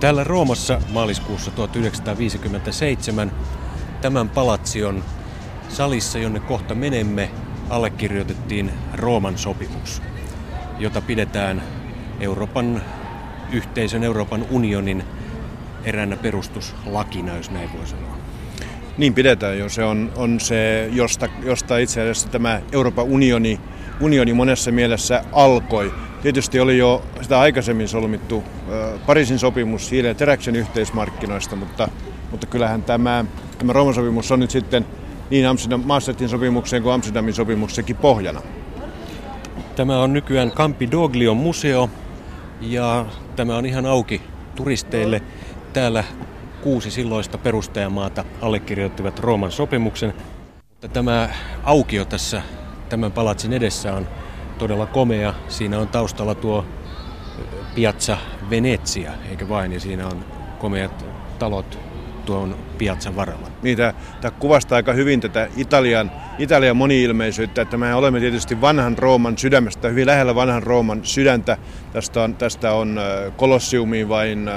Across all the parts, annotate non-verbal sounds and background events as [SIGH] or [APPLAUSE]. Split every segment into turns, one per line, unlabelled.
Täällä Roomassa maaliskuussa 1957 tämän palatsion salissa, jonne kohta menemme, allekirjoitettiin Rooman sopimus, jota pidetään Euroopan yhteisön, Euroopan unionin eräänä perustuslakina, jos näin voi sanoa.
Niin pidetään jo. Se on, on se, josta, josta itse asiassa tämä Euroopan unioni, unioni monessa mielessä alkoi. Tietysti oli jo sitä aikaisemmin solmittu Pariisin sopimus hiilen ja teräksen yhteismarkkinoista, mutta, mutta kyllähän tämä, tämä Rooman sopimus on nyt sitten niin Amsterdam, Maastrichtin sopimukseen kuin Amsterdamin sopimuksenkin pohjana.
Tämä on nykyään Campidoglion museo ja tämä on ihan auki turisteille. Täällä kuusi silloista perustajamaata allekirjoittivat Rooman sopimuksen. Mutta tämä aukio tässä tämän palatsin edessä on todella komea. Siinä on taustalla tuo Piazza Venezia, eikä vain, ja siinä on komeat talot tuon Piazzan varalla.
Niin, tämä, tämä kuvastaa aika hyvin tätä Italian, Italian moniilmeisyyttä, että me olemme tietysti vanhan Rooman sydämestä, hyvin lähellä vanhan Rooman sydäntä. Tästä on, tästä on Kolossiumiin vain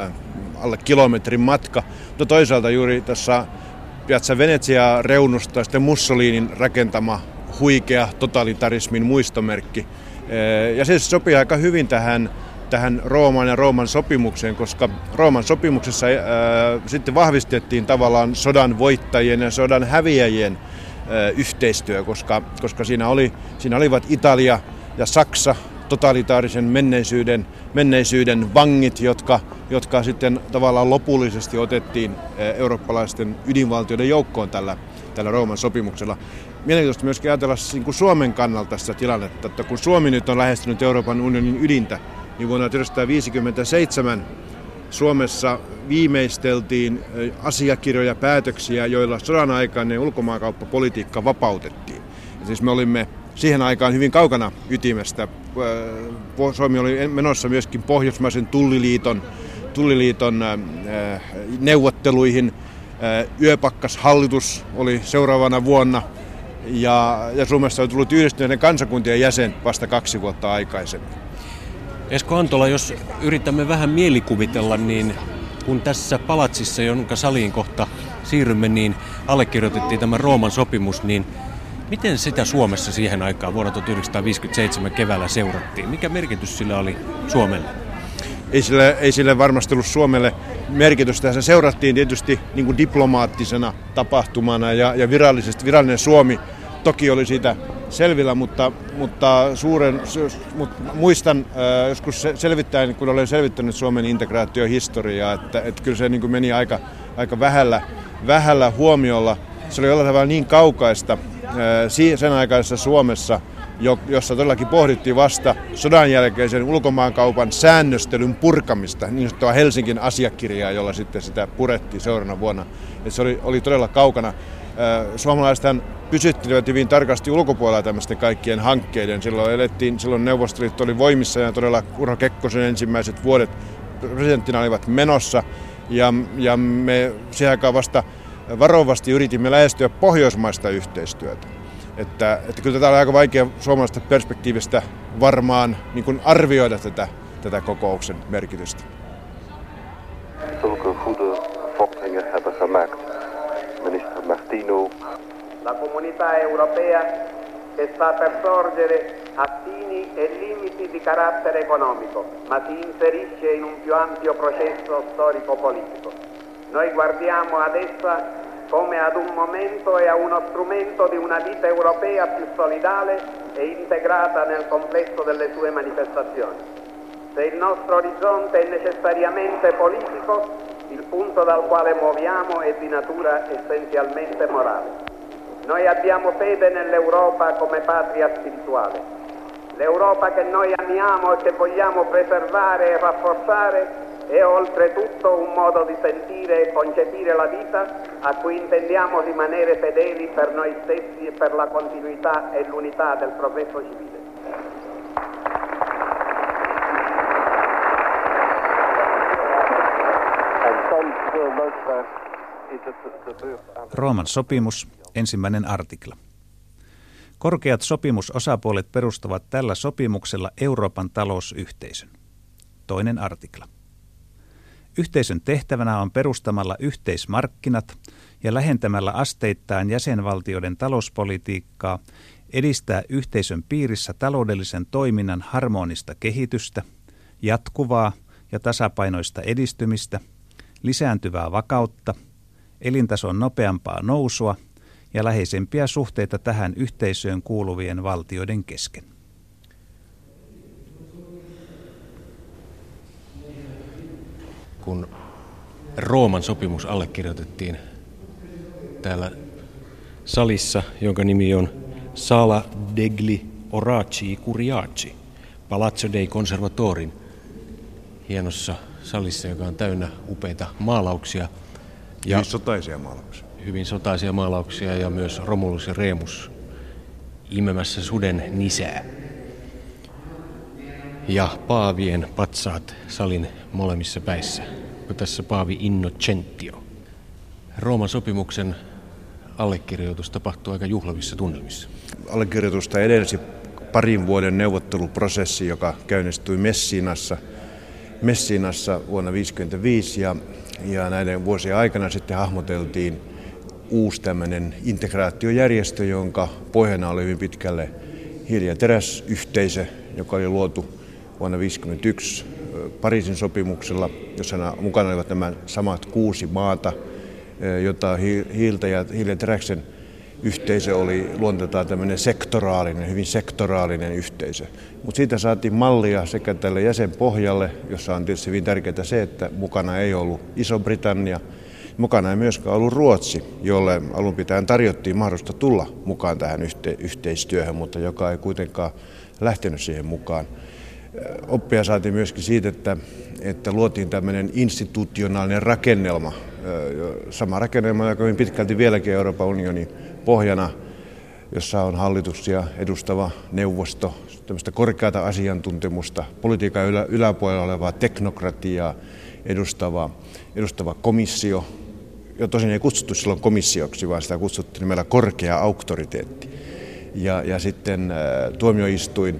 alle kilometrin matka, mutta toisaalta juuri tässä Piazza Venezia reunusta sitten Mussolinin rakentama huikea totalitarismin muistomerkki. Ja se sopii aika hyvin tähän, tähän Rooman ja Rooman sopimukseen, koska Rooman sopimuksessa ää, sitten vahvistettiin tavallaan sodan voittajien ja sodan häviäjien ää, yhteistyö, koska, koska siinä, oli, siinä olivat Italia ja Saksa totalitaarisen menneisyyden, menneisyyden vangit, jotka, jotka sitten tavallaan lopullisesti otettiin eh, eurooppalaisten ydinvaltioiden joukkoon tällä, tällä Rooman sopimuksella. Mielenkiintoista myöskin ajatella niin kuin Suomen kannalta sitä tilannetta, että kun Suomi nyt on lähestynyt Euroopan unionin ydintä, niin vuonna 1957 Suomessa viimeisteltiin eh, asiakirjoja päätöksiä, joilla sodan aikainen ulkomaankauppapolitiikka vapautettiin. Ja siis me olimme siihen aikaan hyvin kaukana ytimestä. Suomi oli menossa myöskin Pohjoismaisen tulliliiton, tulliliiton neuvotteluihin. Yöpakkashallitus oli seuraavana vuonna ja, ja Suomessa on tullut yhdistyneiden kansakuntien jäsen vasta kaksi vuotta aikaisemmin.
Esko Antola, jos yritämme vähän mielikuvitella, niin kun tässä palatsissa, jonka saliin kohta siirrymme, niin allekirjoitettiin tämä Rooman sopimus, niin Miten sitä Suomessa siihen aikaan vuonna 1957 keväällä seurattiin? Mikä merkitys sillä oli Suomelle?
Ei sille, ei sille varmasti ollut Suomelle merkitystä. Se seurattiin tietysti niin kuin diplomaattisena tapahtumana ja, ja virallisesti virallinen Suomi toki oli siitä selvillä, mutta, mutta suuren, mutta muistan äh, joskus selvittäen, kun olen selvittänyt Suomen integraatiohistoriaa, että, että kyllä se niin kuin meni aika, aika vähällä, vähällä huomiolla. Se oli jollain tavalla niin kaukaista sen aikaisessa Suomessa, jossa todellakin pohdittiin vasta sodan jälkeisen ulkomaankaupan säännöstelyn purkamista, niin sanottua Helsingin asiakirjaa, jolla sitten sitä purettiin seuraavana vuonna. Et se oli, oli todella kaukana. Suomalaisethan pysyttivät hyvin tarkasti ulkopuolella tämmöisten kaikkien hankkeiden. Silloin elettiin, silloin Neuvostoliitto oli voimissa ja todella Urho Kekkosen ensimmäiset vuodet presidenttinä olivat menossa. Ja, ja me siihen aikaan vasta varovasti yritimme lähestyä pohjoismaista yhteistyötä. Että, että kyllä tätä on aika vaikea suomalaisesta perspektiivistä varmaan niin kuin arvioida tätä, tätä kokouksen merkitystä.
La comunità europea che sta per sorgere ha fini e limiti di carattere economico, ma si inserisce in un più ampio processo storico-politico. Noi guardiamo ad essa come ad un momento e a uno strumento di una vita europea più solidale e integrata nel complesso delle sue manifestazioni. Se il nostro orizzonte è necessariamente politico, il punto dal quale muoviamo è di natura essenzialmente morale. Noi abbiamo fede nell'Europa come patria spirituale. L'Europa che noi amiamo e che vogliamo preservare e rafforzare è oltretutto un modo di sentire e concepire la vita a cui intendiamo rimanere fedeli per noi stessi e per la continuità e l'unità del progresso civile.
Rooman sopimus, ensimmäinen artikla. Korkeat sopimusosapuolet perustavat tällä sopimuksella Euroopan talousyhteisön. Toinen artikla. Yhteisön tehtävänä on perustamalla yhteismarkkinat ja lähentämällä asteittain jäsenvaltioiden talouspolitiikkaa edistää yhteisön piirissä taloudellisen toiminnan harmonista kehitystä, jatkuvaa ja tasapainoista edistymistä, lisääntyvää vakautta, elintason nopeampaa nousua ja läheisempiä suhteita tähän yhteisöön kuuluvien valtioiden kesken.
Kun Rooman sopimus allekirjoitettiin täällä salissa, jonka nimi on Sala degli Oraci Curiaci, Palazzo dei Conservatorin, hienossa salissa, joka on täynnä upeita maalauksia.
Ja hyvin sotaisia maalauksia.
Hyvin sotaisia maalauksia ja myös Romulus ja Remus imemässä suden nisää. Ja paavien patsaat salin molemmissa päissä. Tässä paavi Innocentio. Rooman sopimuksen allekirjoitus tapahtui aika juhlavissa tunnelmissa.
Allekirjoitusta edelsi parin vuoden neuvotteluprosessi, joka käynnistyi Messinassa, Messinassa vuonna 1955 ja, ja näiden vuosien aikana sitten hahmoteltiin uusi tämmöinen integraatiojärjestö, jonka pohjana oli hyvin pitkälle hiili- ja teräsyhteisö, joka oli luotu vuonna 1951 Pariisin sopimuksella, jossa mukana olivat nämä samat kuusi maata – jota hiiltä ja hiilen teräksen yhteisö oli luonteeltaan tämmöinen sektoraalinen, hyvin sektoraalinen yhteisö. Mutta siitä saatiin mallia sekä tälle jäsenpohjalle, jossa on tietysti hyvin tärkeää se, että mukana ei ollut Iso-Britannia, mukana ei myöskään ollut Ruotsi, jolle alun pitäen tarjottiin mahdollista tulla mukaan tähän yhte- yhteistyöhön, mutta joka ei kuitenkaan lähtenyt siihen mukaan. Oppia saatiin myöskin siitä, että, että luotiin tämmöinen institutionaalinen rakennelma sama rakennelma, joka on pitkälti vieläkin Euroopan unionin pohjana, jossa on hallitus ja edustava neuvosto, tämmöistä korkeata asiantuntemusta, politiikan ylä, yläpuolella olevaa teknokratiaa edustava, edustava komissio, jo tosin ei kutsuttu silloin komissioksi, vaan sitä kutsuttiin nimellä korkea auktoriteetti. Ja, ja sitten ä, tuomioistuin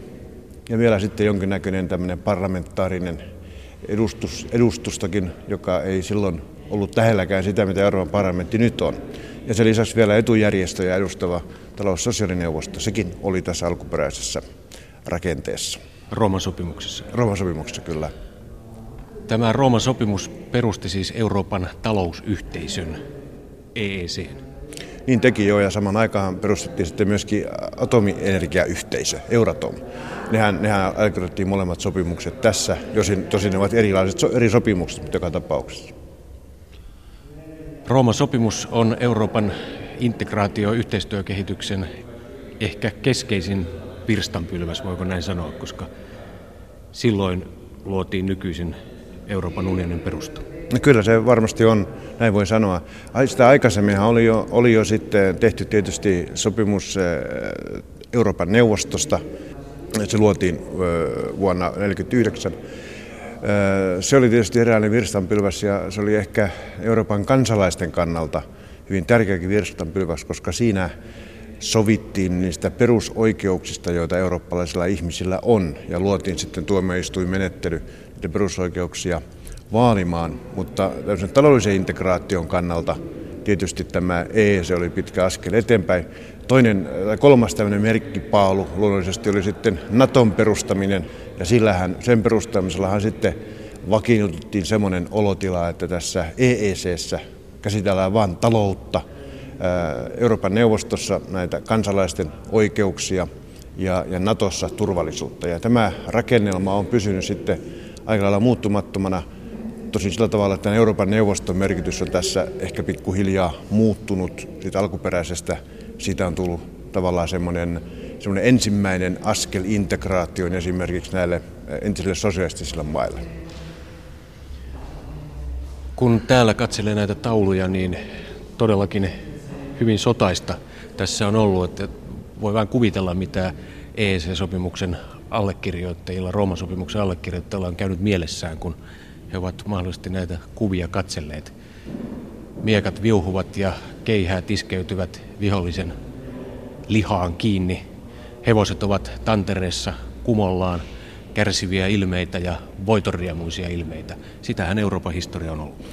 ja vielä sitten jonkinnäköinen tämmöinen parlamentaarinen edustus, edustustakin, joka ei silloin ollut lähelläkään sitä, mitä Euroopan parlamentti nyt on. Ja sen lisäksi vielä etujärjestöjä edustava taloussosiaalineuvosto, sekin oli tässä alkuperäisessä rakenteessa.
Rooman sopimuksessa.
Rooman sopimuksessa, kyllä.
Tämä Rooman sopimus perusti siis Euroopan talousyhteisön EEC.
Niin teki jo, ja saman aikaan perustettiin sitten myöskin atomienergiayhteisö, Euratom. Nehän, nehän allekirjoitettiin molemmat sopimukset tässä, josin, tosin ne ovat erilaiset eri sopimukset, mutta joka tapauksessa.
Rooman sopimus on Euroopan integraatio-yhteistyökehityksen ehkä keskeisin virstanpylväs, voiko näin sanoa, koska silloin luotiin nykyisin Euroopan unionin perusta.
No kyllä se varmasti on, näin voi sanoa. Sitä aikaisemminhan oli jo, oli jo sitten tehty tietysti sopimus eh, Euroopan neuvostosta. Se luotiin eh, vuonna 1949 se oli tietysti eräänlainen virstanpylväs ja se oli ehkä Euroopan kansalaisten kannalta hyvin tärkeäkin virstanpylväs, koska siinä sovittiin niistä perusoikeuksista, joita eurooppalaisilla ihmisillä on, ja luotiin sitten tuomioistuinmenettely niitä perusoikeuksia vaalimaan. Mutta taloudellisen integraation kannalta tietysti tämä EEC oli pitkä askel eteenpäin. Toinen, kolmas tämmöinen merkkipaalu luonnollisesti oli sitten Naton perustaminen, ja sillähän, sen perustamisellahan sitten vakiinnuttiin semmoinen olotila, että tässä EECssä käsitellään vain taloutta, Euroopan neuvostossa näitä kansalaisten oikeuksia ja, ja Natossa turvallisuutta. Ja tämä rakennelma on pysynyt sitten aika lailla muuttumattomana. Tosin sillä tavalla, että Euroopan neuvoston merkitys on tässä ehkä pikkuhiljaa muuttunut siitä alkuperäisestä. Siitä on tullut tavallaan semmoinen semmoinen ensimmäinen askel integraatioon esimerkiksi näille entisille sosialistisille maille.
Kun täällä katselee näitä tauluja, niin todellakin hyvin sotaista tässä on ollut, että voi vain kuvitella, mitä EEC-sopimuksen allekirjoittajilla, Rooman sopimuksen allekirjoittajilla on käynyt mielessään, kun he ovat mahdollisesti näitä kuvia katselleet. Miekat viuhuvat ja keihäät iskeytyvät vihollisen lihaan kiinni Hevoset ovat tantereessa kumollaan, kärsiviä ilmeitä ja voitonriemuisia ilmeitä. Sitähän Euroopan historia on ollut.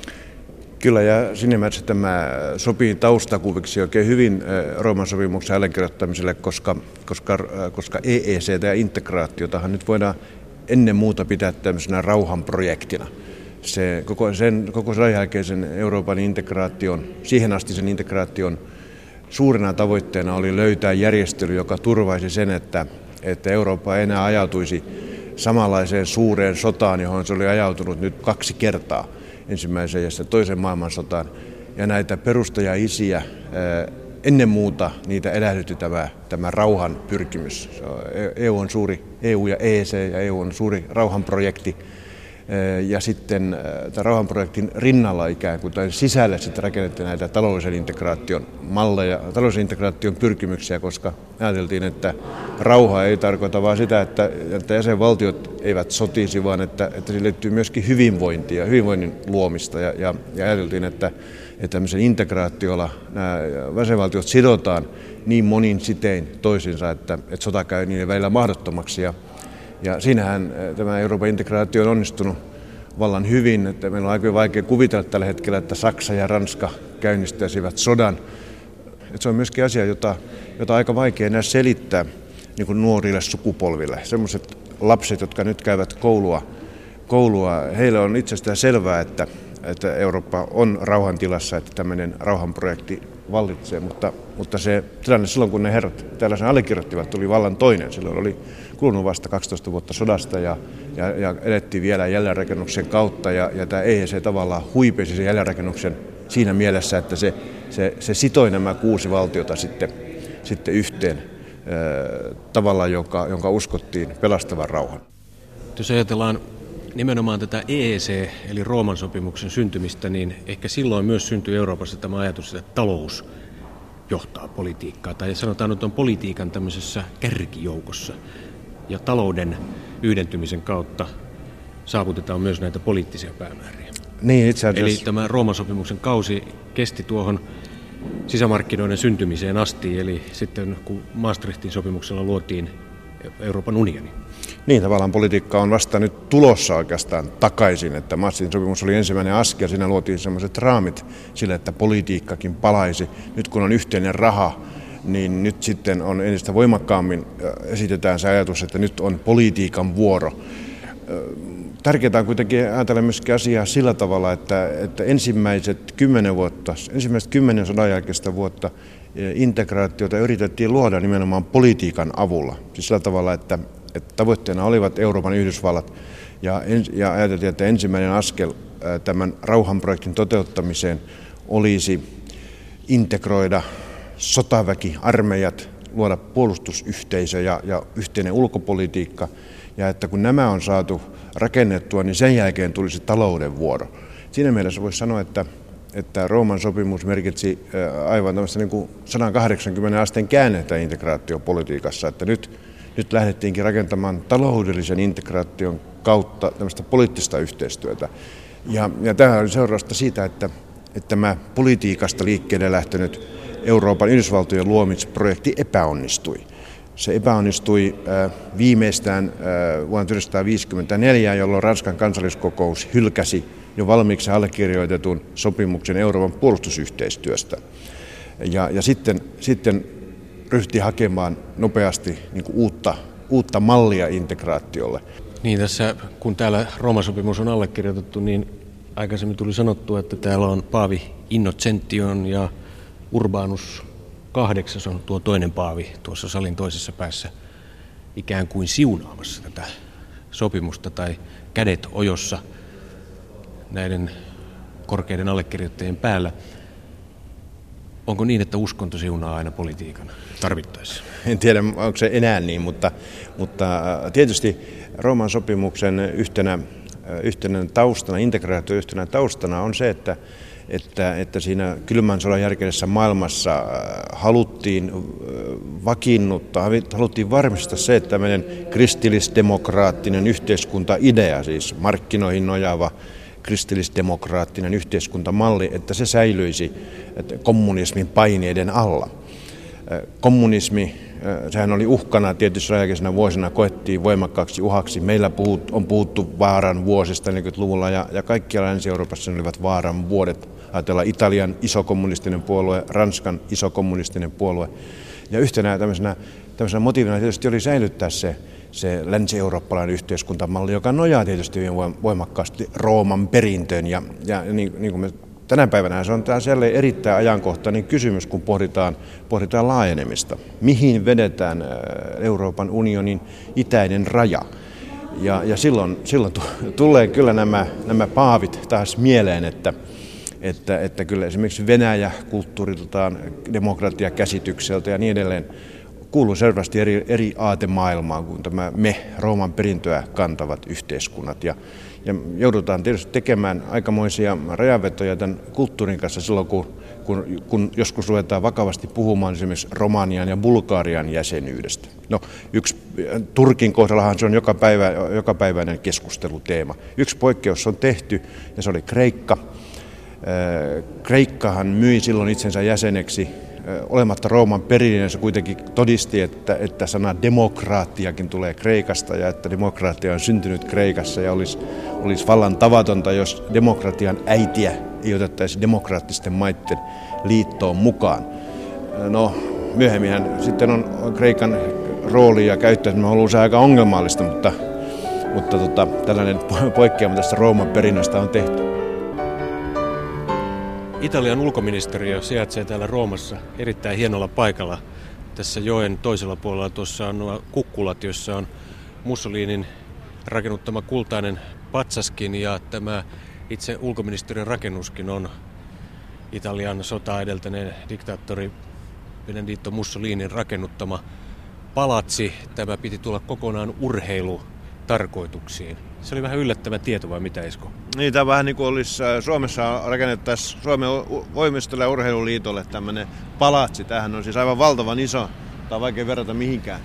Kyllä, ja sinne mielessä tämä sopii taustakuviksi oikein hyvin Rooman sopimuksen allekirjoittamiselle, koska, koska, koska EEC ja integraatiotahan nyt voidaan ennen muuta pitää tämmöisenä rauhanprojektina. Se, koko, sen, koko sodan jälkeisen Euroopan integraation, siihen asti sen integraation suurena tavoitteena oli löytää järjestely, joka turvaisi sen, että, että Eurooppa ei enää ajautuisi samanlaiseen suureen sotaan, johon se oli ajautunut nyt kaksi kertaa, ensimmäisen ja toisen maailmansotaan. Ja näitä perustajaisiä ennen muuta niitä elähdytti tämä, tämä rauhan pyrkimys. EU on suuri, EU ja EEC ja EU on suuri rauhanprojekti. Ja sitten tämän rauhanprojektin rinnalla ikään kuin tai sisälle sitten rakennettiin näitä taloudellisen integraation malleja, taloudellisen integraation pyrkimyksiä, koska ajateltiin, että rauha ei tarkoita vain sitä, että, että jäsenvaltiot eivät sotisi, vaan että, että sille liittyy myöskin hyvinvointia, hyvinvoinnin luomista. Ja, ja, ja ajateltiin, että että tämmöisen integraatiolla nämä jäsenvaltiot sidotaan niin monin sitein toisiinsa, että, että sota käy niiden välillä mahdottomaksi. Ja, ja siinähän tämä Euroopan integraatio on onnistunut vallan hyvin. Että meillä on aika vaikea kuvitella tällä hetkellä, että Saksa ja Ranska käynnistäisivät sodan. Että se on myöskin asia, jota, jota aika vaikea enää selittää niin kuin nuorille sukupolville. Sellaiset lapset, jotka nyt käyvät koulua, koulua, heille on itsestään selvää, että että Eurooppa on rauhantilassa, että tämmöinen rauhanprojekti vallitsee, mutta, mutta se tilanne silloin, kun ne herrat täällä sen allekirjoittivat, tuli vallan toinen. Silloin oli kulunut vasta 12 vuotta sodasta ja, ja, ja elettiin vielä jälleenrakennuksen kautta ja, ja tämä EEC tavallaan huipesi sen jälleenrakennuksen siinä mielessä, että se, se, se sitoi nämä kuusi valtiota sitten, sitten yhteen tavalla, joka, jonka uskottiin pelastavan rauhan.
Jos ajatellaan nimenomaan tätä EEC, eli Rooman sopimuksen syntymistä, niin ehkä silloin myös syntyi Euroopassa tämä ajatus, että talous johtaa politiikkaa, tai sanotaan, että on politiikan tämmöisessä kärkijoukossa, ja talouden yhdentymisen kautta saavutetaan myös näitä poliittisia päämääriä.
Niin, itse asiassa.
Eli tämä Rooman sopimuksen kausi kesti tuohon sisämarkkinoiden syntymiseen asti, eli sitten kun Maastrichtin sopimuksella luotiin Euroopan unioni.
Niin, tavallaan politiikka on vasta nyt tulossa oikeastaan takaisin, että Maastrichtin sopimus oli ensimmäinen askel, siinä luotiin sellaiset raamit sille, että politiikkakin palaisi. Nyt kun on yhteinen raha, niin nyt sitten on entistä voimakkaammin esitetään se ajatus, että nyt on politiikan vuoro. Tärkeää on kuitenkin ajatella myöskin asiaa sillä tavalla, että, että ensimmäiset kymmenen vuotta, ensimmäiset kymmenen sodan jälkeistä vuotta integraatiota yritettiin luoda nimenomaan politiikan avulla. Siis sillä tavalla, että, että tavoitteena olivat Euroopan Yhdysvallat ja, ja ajateltiin, että ensimmäinen askel tämän rauhanprojektin toteuttamiseen olisi integroida sotaväki, armeijat, luoda puolustusyhteisö ja, ja yhteinen ulkopolitiikka. Ja että kun nämä on saatu rakennettua, niin sen jälkeen tulisi talouden vuoro. Siinä mielessä voisi sanoa, että että Rooman sopimus merkitsi aivan tämmöistä niin kuin 180 asteen käännettä integraatiopolitiikassa, että nyt, nyt lähdettiinkin rakentamaan taloudellisen integraation kautta tämmöistä poliittista yhteistyötä. Ja, ja tämä oli seurausta siitä, että, että tämä politiikasta liikkeelle lähtenyt Euroopan Yhdysvaltojen luomisprojekti epäonnistui. Se epäonnistui viimeistään vuonna 1954, jolloin Ranskan kansalliskokous hylkäsi jo valmiiksi allekirjoitetun sopimuksen Euroopan puolustusyhteistyöstä. Ja, ja sitten, sitten ryhti hakemaan nopeasti niin kuin uutta, uutta mallia integraatiolle.
Niin tässä, kun täällä Rooman sopimus on allekirjoitettu, niin aikaisemmin tuli sanottua, että täällä on Paavi Innocention ja Urbanus kahdeksas on tuo toinen paavi tuossa salin toisessa päässä ikään kuin siunaamassa tätä sopimusta tai kädet ojossa – näiden korkeiden allekirjoittajien päällä. Onko niin, että uskonto siunaa aina politiikan tarvittaessa?
En tiedä, onko se enää niin, mutta, mutta äh, tietysti Rooman sopimuksen yhtenä, äh, yhtenä taustana, integraatio yhtenä taustana on se, että, että, että siinä kylmän sodan jälkeisessä maailmassa äh, haluttiin vakiinnuttaa, haluttiin varmistaa se, että tämmöinen kristillisdemokraattinen yhteiskunta-idea, siis markkinoihin nojaava kristillisdemokraattinen yhteiskuntamalli, että se säilyisi kommunismin paineiden alla. Kommunismi sehän oli uhkana tietysti rajakesänä vuosina, koettiin voimakkaaksi uhaksi. Meillä puhut, on puhuttu vaaran vuosista 40-luvulla ja, ja kaikkialla Länsi-Euroopassa ne olivat vaaran vuodet. Ajatellaan Italian isokommunistinen puolue, Ranskan isokommunistinen puolue. Ja yhtenä tämmöisenä, tämmöisenä motiivina tietysti oli säilyttää se, se länsi-eurooppalainen yhteiskuntamalli, joka nojaa tietysti hyvin voimakkaasti Rooman perintöön. Ja, ja niin, niin kuin me tänä päivänä se on taas erittäin ajankohtainen kysymys, kun pohditaan, pohditaan laajenemista. Mihin vedetään Euroopan unionin itäinen raja? Ja, ja silloin, silloin tulee kyllä nämä, nämä paavit taas mieleen, että, että, että kyllä esimerkiksi Venäjä kulttuuriltaan, demokratiakäsitykseltä ja niin edelleen kuuluu selvästi eri, eri aatemaailmaan kuin tämä me Rooman perintöä kantavat yhteiskunnat. Ja, ja joudutaan tietysti tekemään aikamoisia rajanvetoja tämän kulttuurin kanssa silloin, kun, kun, kun joskus ruvetaan vakavasti puhumaan esimerkiksi Romanian ja Bulgarian jäsenyydestä. No, yksi, Turkin kohdallahan se on joka, päivä, joka päiväinen keskusteluteema. Yksi poikkeus on tehty, ja se oli Kreikka. Kreikkahan myi silloin itsensä jäseneksi olematta Rooman perillinen, se kuitenkin todisti, että, että sana demokraattiakin tulee Kreikasta ja että demokraattia on syntynyt Kreikassa ja olisi, olisi vallan tavatonta, jos demokratian äitiä ei otettaisi demokraattisten maiden liittoon mukaan. No, myöhemmin sitten on Kreikan rooli ja käyttäytyminen on ollut aika ongelmallista, mutta, mutta tota, tällainen poikkeama tästä Rooman perinnöstä on tehty.
Italian ulkoministeriö sijaitsee täällä Roomassa erittäin hienolla paikalla. Tässä joen toisella puolella tuossa on nuo kukkulat, joissa on Mussolinin rakennuttama kultainen patsaskin ja tämä itse ulkoministeriön rakennuskin on Italian sota edeltäneen diktaattori Benedetto Mussolinin rakennuttama palatsi. Tämä piti tulla kokonaan urheilutarkoituksiin. Se oli vähän yllättävä tieto vai mitä Esko?
Niin, tämä vähän niin kuin olisi äh, Suomessa rakennettaisiin Suomen voimistolle ja urheiluliitolle tämmöinen palatsi. Tämähän on siis aivan valtavan iso, tämä on vaikea verrata mihinkään,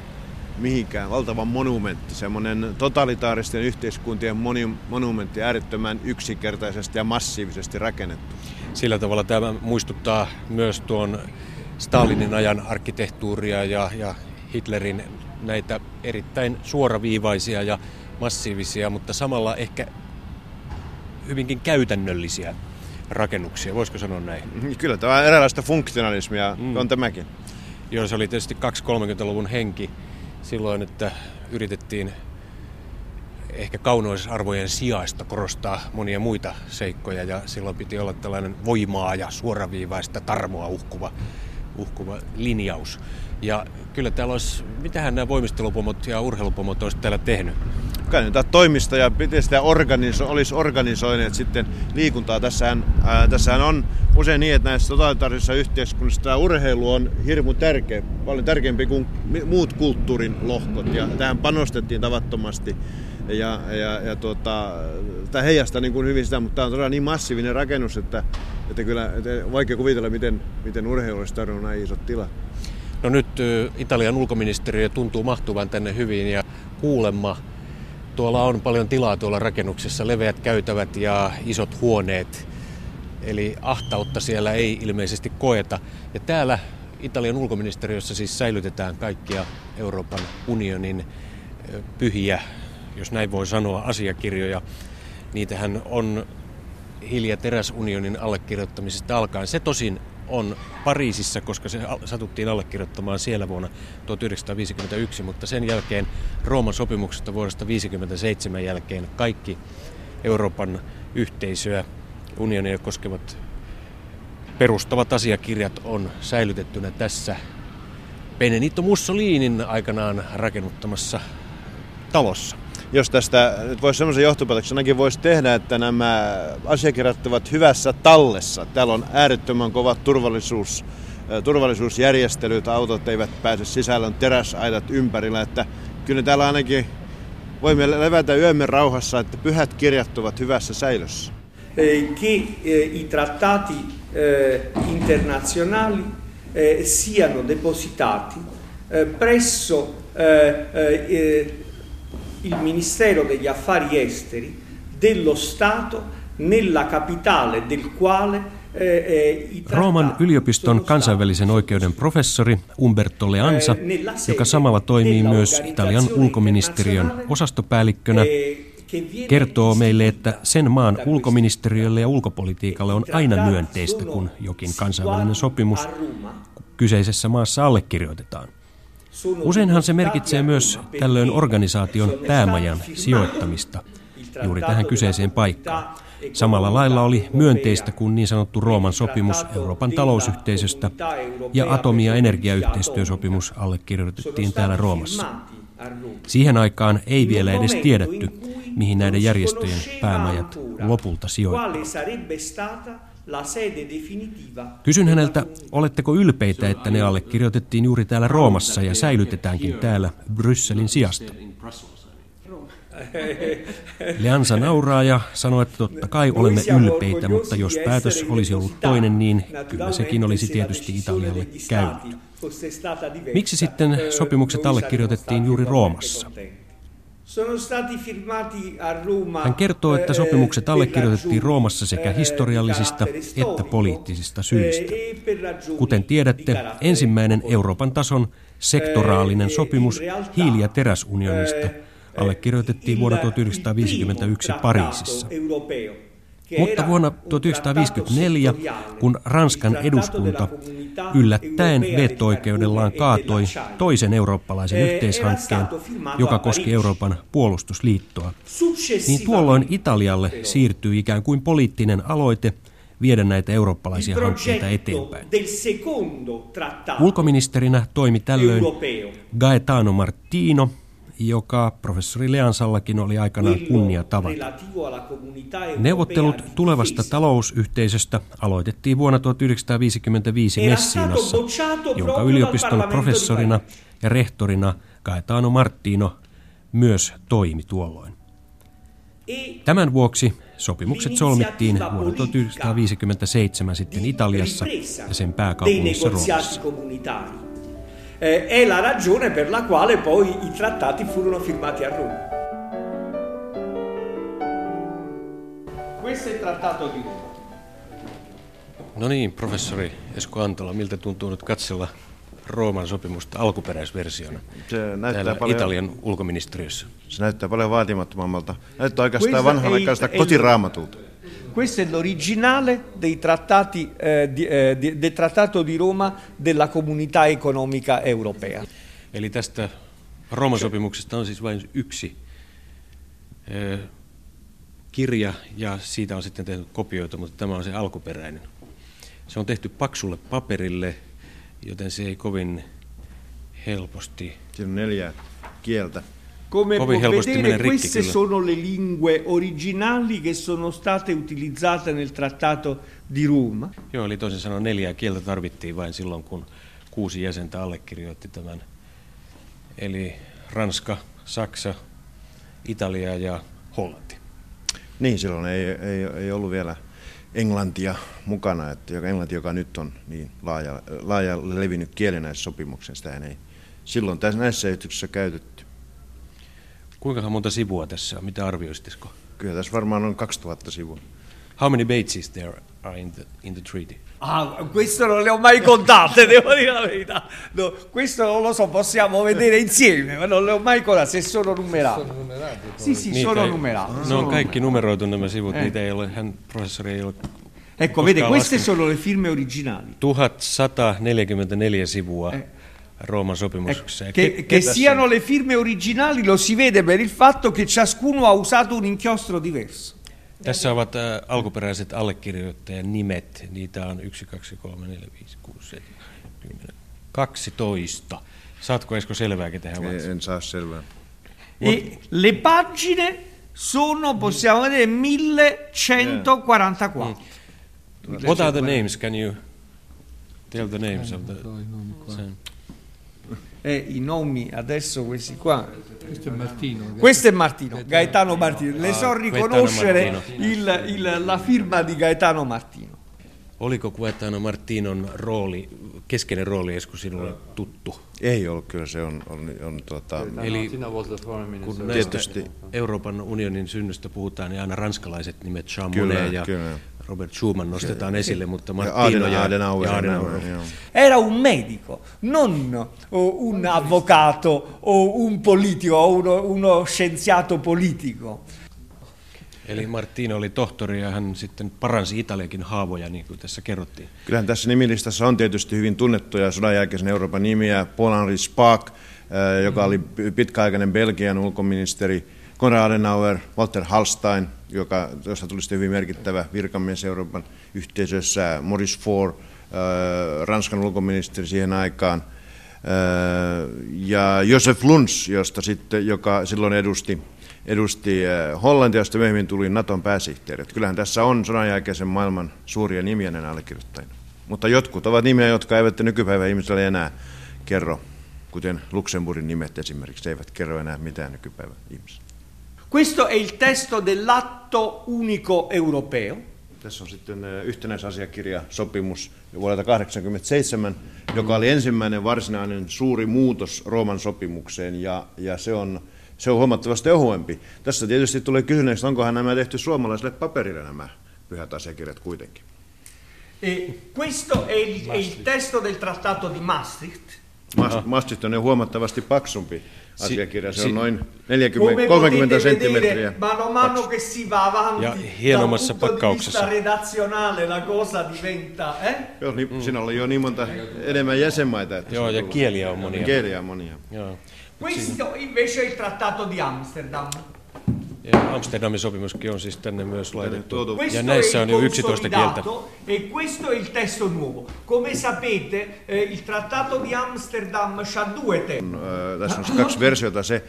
mihinkään. valtavan monumentti, semmoinen totalitaaristen yhteiskuntien moni, monumentti, äärettömän yksinkertaisesti ja massiivisesti rakennettu.
Sillä tavalla tämä muistuttaa myös tuon Stalinin ajan arkkitehtuuria ja, ja Hitlerin näitä erittäin suoraviivaisia ja massiivisia, mutta samalla ehkä hyvinkin käytännöllisiä rakennuksia, voisiko sanoa näin?
Mm, kyllä, tämä on erilaista funktionalismia mm. on tämäkin.
Joo, se oli tietysti 230-luvun henki silloin, että yritettiin ehkä kaunoisarvojen sijaista korostaa monia muita seikkoja ja silloin piti olla tällainen voimaa ja suoraviivaista tarmoa uhkuva, uhkuva linjaus. Ja kyllä täällä olisi, mitähän nämä voimistelupomot ja urheilupomot olisi täällä tehnyt?
Kai toimista ja piti sitä organiso- olisi organisoineet sitten liikuntaa. Tässähän, ää, tässähän on usein niin, että näissä totalitaarisissa yhteiskunnissa tämä urheilu on hirmu tärkeä, paljon tärkeämpi kuin muut kulttuurin lohkot ja tähän panostettiin tavattomasti. Ja, ja, ja tuota, tämä heijastaa niin kuin hyvin sitä, mutta tämä on todella niin massiivinen rakennus, että, että kyllä että vaikea kuvitella, miten, miten urheilu olisi tarvinnut näin isot tilat.
No nyt Italian ulkoministeriö tuntuu mahtuvan tänne hyvin ja kuulemma Tuolla on paljon tilaa tuolla rakennuksessa, leveät käytävät ja isot huoneet. Eli ahtautta siellä ei ilmeisesti koeta. Ja täällä Italian ulkoministeriössä siis säilytetään kaikkia Euroopan unionin pyhiä, jos näin voi sanoa, asiakirjoja. Niitähän on hilja teräsunionin allekirjoittamisesta alkaen. Se tosin on Pariisissa, koska se satuttiin allekirjoittamaan siellä vuonna 1951, mutta sen jälkeen Rooman sopimuksesta vuodesta 1957 jälkeen kaikki Euroopan yhteisöä, unionia koskevat perustavat asiakirjat on säilytettynä tässä. Benedetto Mussolinin aikanaan rakennuttamassa talossa
jos tästä nyt voisi semmoisen johtopäätöksen ainakin voisi tehdä, että nämä asiakirjat ovat hyvässä tallessa. Täällä on äärettömän kovat turvallisuus, turvallisuusjärjestelyt, autot eivät pääse sisällä, on teräsaidat ympärillä, että kyllä täällä ainakin voimme levätä yömme rauhassa, että pyhät kirjat ovat hyvässä säilössä.
Che i trattati internazionali siano depositati presso il Ministero degli Affari Esteri dello Stato nella capitale del quale eh, eh,
Rooman yliopiston kansainvälisen oikeuden professori Umberto Leanza,
Eh,
joka samalla toimii myös Italian ulkoministeriön osastopäällikkönä, kertoo meille, että sen maan ulkoministeriölle ja ulkopolitiikalle on aina myönteistä, kun jokin kansainvälinen sopimus kyseisessä maassa allekirjoitetaan. Useinhan se merkitsee myös tällöin organisaation päämajan sijoittamista juuri tähän kyseiseen paikkaan. Samalla lailla oli myönteistä, kun niin sanottu Rooman sopimus Euroopan talousyhteisöstä ja atomi- ja energiayhteistyösopimus allekirjoitettiin täällä Roomassa. Siihen aikaan ei vielä edes tiedetty, mihin näiden järjestöjen päämajat lopulta sijoittuvat. Kysyn häneltä, oletteko ylpeitä, että ne allekirjoitettiin juuri täällä Roomassa ja säilytetäänkin täällä Brysselin sijasta? Leansa nauraa ja sanoo, että totta kai olemme ylpeitä, mutta jos päätös olisi ollut toinen, niin kyllä sekin olisi tietysti Italialle käynyt. Miksi sitten sopimukset allekirjoitettiin juuri Roomassa? Hän kertoo, että sopimukset allekirjoitettiin Roomassa sekä historiallisista että poliittisista syistä. Kuten tiedätte, ensimmäinen Euroopan tason sektoraalinen sopimus hiili- ja teräsunionista allekirjoitettiin vuonna 1951 Pariisissa. Mutta vuonna 1954, kun Ranskan eduskunta yllättäen veto-oikeudellaan kaatoi toisen eurooppalaisen yhteishankkeen, joka koski Euroopan puolustusliittoa, niin tuolloin Italialle siirtyi ikään kuin poliittinen aloite viedä näitä eurooppalaisia hankkeita eteenpäin. Ulkoministerinä toimi tällöin Gaetano Martino, joka professori Leansallakin oli aikanaan kunnia tavata. Neuvottelut tulevasta talousyhteisöstä aloitettiin vuonna 1955 Messinassa, jonka yliopiston professorina ja rehtorina Gaetano Martino myös toimi tuolloin. Tämän vuoksi sopimukset solmittiin vuonna 1957 sitten Italiassa ja sen pääkaupungissa Roomassa.
Eh, è la ragione per la quale poi i trattati furono firmati a Roma. Questo è il trattato di Roma.
No niin, professori Esko Antola, miltä tuntuu nyt katsella Rooman sopimusta alkuperäisversiona
Se näyttää
täällä
paljon,
Italian ulkoministeriössä?
se näyttää paljon vaatimattomammalta. Näyttää oikeastaan vanhanaikaista kotiraamatulta.
Questo è l'originale dei trattati, eh, di- eh, di- del Trattato di Roma della Comunità Economica Europea.
Eli tästä Rooman sopimuksesta on siis vain yksi ö, kirja ja siitä on sitten tehty kopioita, mutta tämä on se alkuperäinen. Se on tehty paksulle paperille, joten se ei kovin helposti
Siinä on neljä kieltä.
Come
Come
può vedere,
ricchi,
queste
quello.
sono le lingue originali che sono state utilizzate nel Trattato di Roma.
Joo, eli toisin sanoen neljää kieltä tarvittiin vain silloin, kun kuusi jäsentä allekirjoitti tämän. Eli Ranska, Saksa, Italia ja Hollanti.
Niin, silloin ei, ei, ei ollut vielä englantia mukana, että joka englanti, joka nyt on niin laaja, laaja levinnyt kieli näissä sopimuksissa, sitä ei silloin tässä näissä yhteyksissä käytetty.
Kuinka monta sivua tässä on? Mitä arvioisitko?
Kyllä tässä varmaan on 2000 sivua.
How many pages there are in the, in the treaty?
Ah, questo non le ho mai contate, [LAUGHS] devo dire la verità. No, questo non lo so, possiamo vedere insieme, ma non le ho mai contate, se sono numerate. Sono numerate? Sì, sì,
Niitä
sono
ei-
numerate.
Ne
sono
on kaikki numeroitu nämä sivut,
Eh.
niitä ei ole, hän professori ei ole
Ecco, vede, queste
laskenut.
sono le firme originali.
1144 sivua Rooman sopimuksessa. Ja
Che, che
ketä
siano le firme originali lo si vede per il fatto che ciascuno ha usato un inchiostro diverso.
Tässä ovat ä, alkuperäiset allekirjoittajan nimet. Niitä on 1, 2, 3, 4, 5, 6, 7, 10, 12. Saatko Esko selvää, ketä he ovat?
En saa selvää.
E le pagine sono, possiamo vedere, 1144.
What are the names? Can you tell the names of the...
Eh, I nomi adesso questi qua.
Questo è Martino.
Questo è Martino, Gaetano Martino. Le so
Ah,
riconoscere
Gaetano
il- il- la firma di Gaetano Martino.
Oliko Guetano Martinon rooli keskeinen rooli Esko sinulle tuttu?
Ei ollut, kyllä se on, on, on tota,
Eli kun näistä
Tietysti.
Euroopan unionin synnystä puhutaan, niin aina ranskalaiset nimet Monnet ja
kyllä.
Robert Schuman nostetaan esille, mutta Martino ja,
Adenauer,
ja Adenauer.
Era un medico, non oh, un avvocato o un politico o uno, uno scienziato politico.
Eli Martino oli tohtori ja hän sitten paransi Italiakin haavoja, niin kuin tässä kerrottiin.
Kyllähän tässä nimilistassa on tietysti hyvin tunnettuja sodan jälkeisen Euroopan nimiä. Paul-Henri Spaak, äh, joka oli pitkäaikainen Belgian ulkoministeri, Konrad Adenauer, Walter Hallstein, joka, josta tuli sitten hyvin merkittävä virkamies Euroopan yhteisössä, Maurice Faure, äh, Ranskan ulkoministeri siihen aikaan, äh, ja Josef Luns, josta sitten, joka silloin edusti, edusti äh, Hollantia, josta myöhemmin tuli Naton pääsihteeri. Että Kyllähän tässä on sodan jälkeisen maailman suuria nimiä näin allekirjoittajina. Mutta jotkut ovat nimiä, jotka eivät nykypäivän ihmisille enää kerro, kuten Luxemburgin nimet esimerkiksi, eivät kerro enää mitään nykypäivän ihmisille.
Questo è il testo dell'atto unico europeo.
Tässä on sitten äh, yhtenäisasiakirja, sopimus vuodelta 1987, joka oli ensimmäinen varsinainen suuri muutos Rooman sopimukseen, ja, ja se, on, se on huomattavasti ohuempi. Tässä tietysti tulee kysymys, onkohan nämä tehty suomalaiselle paperille nämä pyhät asiakirjat kuitenkin.
E questo è il, è il testo del trattato di Maastricht.
Mas- Maastricht on jo huomattavasti paksumpi asiakirja, se on noin
Come
40, 30
potete
senttimetriä.
vedere, mano che si va avanti
Ja hienommassa pakkauksessa.
redazionale la cosa diventa... Eh?
Joo, niin, Siinä oli jo niin monta enemmän jäsenmaita. Että
Joo, ja kieliä on monia.
Kieliä on monia.
Joo.
Questo invece è il trattato di Amsterdam.
Ja Amsterdamin sopimuskin on siis tänne myös laitettu.
Questo
Ja näissä on jo 11 kieltä.
e questo è il testo nuovo. Come sapete, eh, il trattato di Amsterdam ha due testi.
Ö, Tässä on kaksi versiota. Se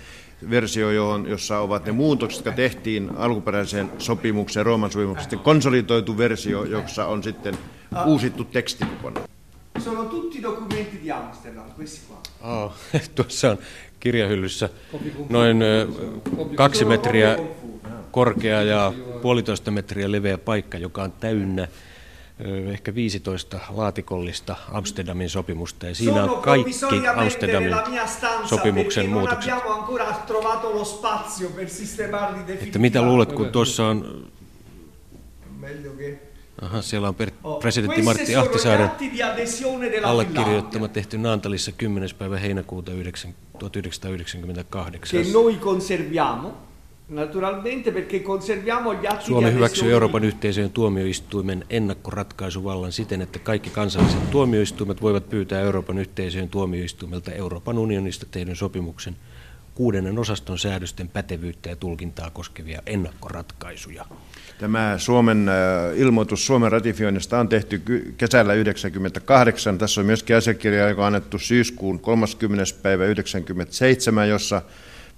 versio, johon, jossa ovat ne muutokset, jotka tehtiin alkuperäiseen sopimukseen, Rooman sopimukseen, sitten konsolidoitu versio, jossa on sitten uusittu teksti kokonaan.
Sono tutti documenti di Amsterdam, questi qua.
Oh, [LAUGHS] tuossa on kirjahyllyssä noin kaksi metriä korkea ja puolitoista metriä leveä paikka, joka on täynnä ehkä 15 laatikollista Amsterdamin sopimusta. Ja siinä on kaikki Amsterdamin sopimuksen muutokset. Että mitä luulet, kun tuossa on. Aha, siellä on
Oh,
presidentti Martti Ahtisaaren allekirjoittama tehty Naantalissa 10. päivä heinäkuuta 9 1998.
che noi conserviamo, naturalmente perché conserviamo gli atti
Suomi hyväksyy Euroopan yhteisöjen tuomioistuimen ennakkoratkaisuvallan siten, että kaikki kansalliset tuomioistuimet voivat pyytää Euroopan yhteisöjen tuomioistuimelta Euroopan unionista tehdyn sopimuksen kuudennen osaston säädösten pätevyyttä ja tulkintaa koskevia ennakkoratkaisuja.
Tämä Suomen äh, ilmoitus Suomen ratifioinnista on tehty kesällä 1998. Tässä on myöskin asiakirja, joka on annettu syyskuun 30. päivä 1997, jossa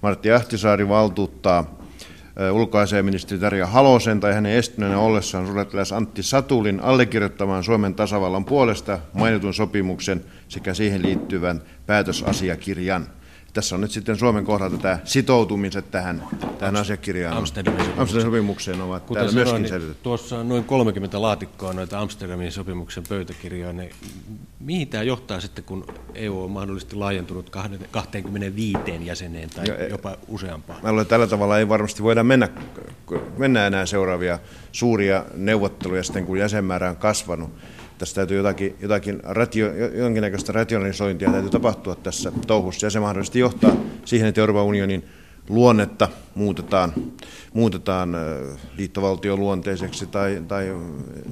Martti Ahtisaari valtuuttaa äh, ulkoasiaministeri Tarja Halosen tai hänen estyneenä ollessaan suurlähettiläs Antti Satulin allekirjoittamaan Suomen tasavallan puolesta mainitun sopimuksen sekä siihen liittyvän päätösasiakirjan. Tässä on nyt sitten Suomen kohdalta tämä sitoutumiset tähän, tähän asiakirjaan.
Amsterdamin sopimukseen.
Amsterdamin sopimukseen ovat
Kuten
täällä
sanoin,
myöskin
niin tuossa on noin 30 laatikkoa noita Amsterdamin sopimuksen pöytäkirjoja. Ne, mihin tämä johtaa sitten, kun EU on mahdollisesti laajentunut 25 jäseneen tai
Ja, e-
jopa useampaan?
Mä luulen, tällä tavalla ei varmasti voida mennä, mennä enää seuraavia suuria neuvotteluja sitten, kun jäsenmäärä on kasvanut. Tässä täytyy jotakin, jotakin ratio, jonkinnäköistä rationalisointia täytyy tapahtua tässä touhussa, ja se mahdollisesti johtaa siihen, että Euroopan unionin luonnetta muutetaan, muutetaan ö, liittovaltioluonteiseksi tai, tai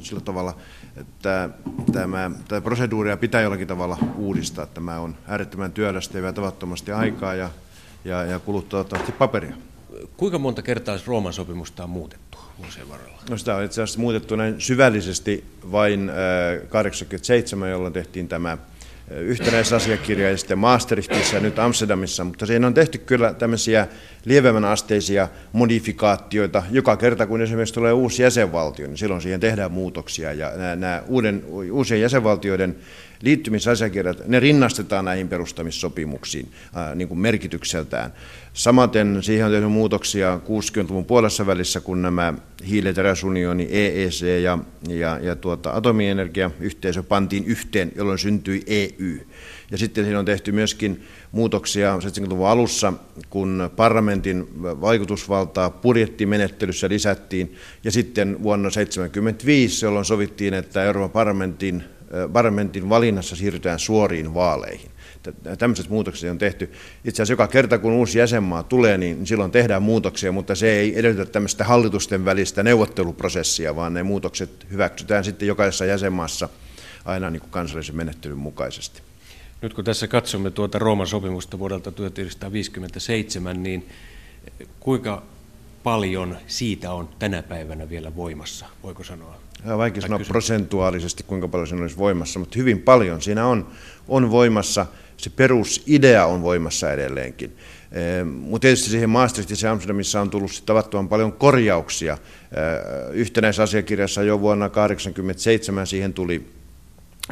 sillä tavalla, että tämä, tämä proseduuria pitää jollakin tavalla uudistaa. Tämä on äärettömän työlästä ja tavattomasti aikaa ja, ja, ja kuluttaa paperia.
Kuinka monta kertaa Rooman sopimusta on muutettu vuosien varrella?
No sitä on itse asiassa muutettu näin syvällisesti vain äh, 87, jolloin tehtiin tämä äh, yhtenäisasiakirja ja sitten Maastrichtissa nyt Amsterdamissa, mutta siinä on tehty kyllä tämmöisiä lievemmän asteisia modifikaatioita. Joka kerta, kun esimerkiksi tulee uusi jäsenvaltio, niin silloin siihen tehdään muutoksia ja nämä, nämä uuden, uusien jäsenvaltioiden liittymisasiakirjat, ne rinnastetaan näihin perustamissopimuksiin niin kuin merkitykseltään. Samaten siihen on tehty muutoksia 60-luvun puolessa välissä, kun nämä hiili- ja EEC ja, ja, ja tuota, atomienergiayhteisö pantiin yhteen, jolloin syntyi EU. Ja sitten siinä on tehty myöskin muutoksia 70-luvun alussa, kun parlamentin vaikutusvaltaa budjettimenettelyssä lisättiin, ja sitten vuonna 1975, jolloin sovittiin, että Euroopan parlamentin, parlamentin valinnassa siirrytään suoriin vaaleihin. Tämmöiset muutokset on tehty. Itse asiassa joka kerta, kun uusi jäsenmaa tulee, niin silloin tehdään muutoksia, mutta se ei edellytä tämmöistä hallitusten välistä neuvotteluprosessia, vaan ne muutokset hyväksytään sitten jokaisessa jäsenmaassa aina niin kuin kansallisen menettelyn mukaisesti.
Nyt kun tässä katsomme tuota Rooman sopimusta vuodelta 1957, niin kuinka paljon siitä on tänä päivänä vielä voimassa, voiko sanoa?
Ja vaikea sanoa kysymys. prosentuaalisesti, kuinka paljon siinä olisi voimassa, mutta hyvin paljon siinä on, on voimassa. Se perusidea on voimassa edelleenkin. E, mutta tietysti siihen Maastrichtissa ja Amsterdamissa on tullut tavattoman paljon korjauksia. E, yhtenäisasiakirjassa jo vuonna 1987 siihen tuli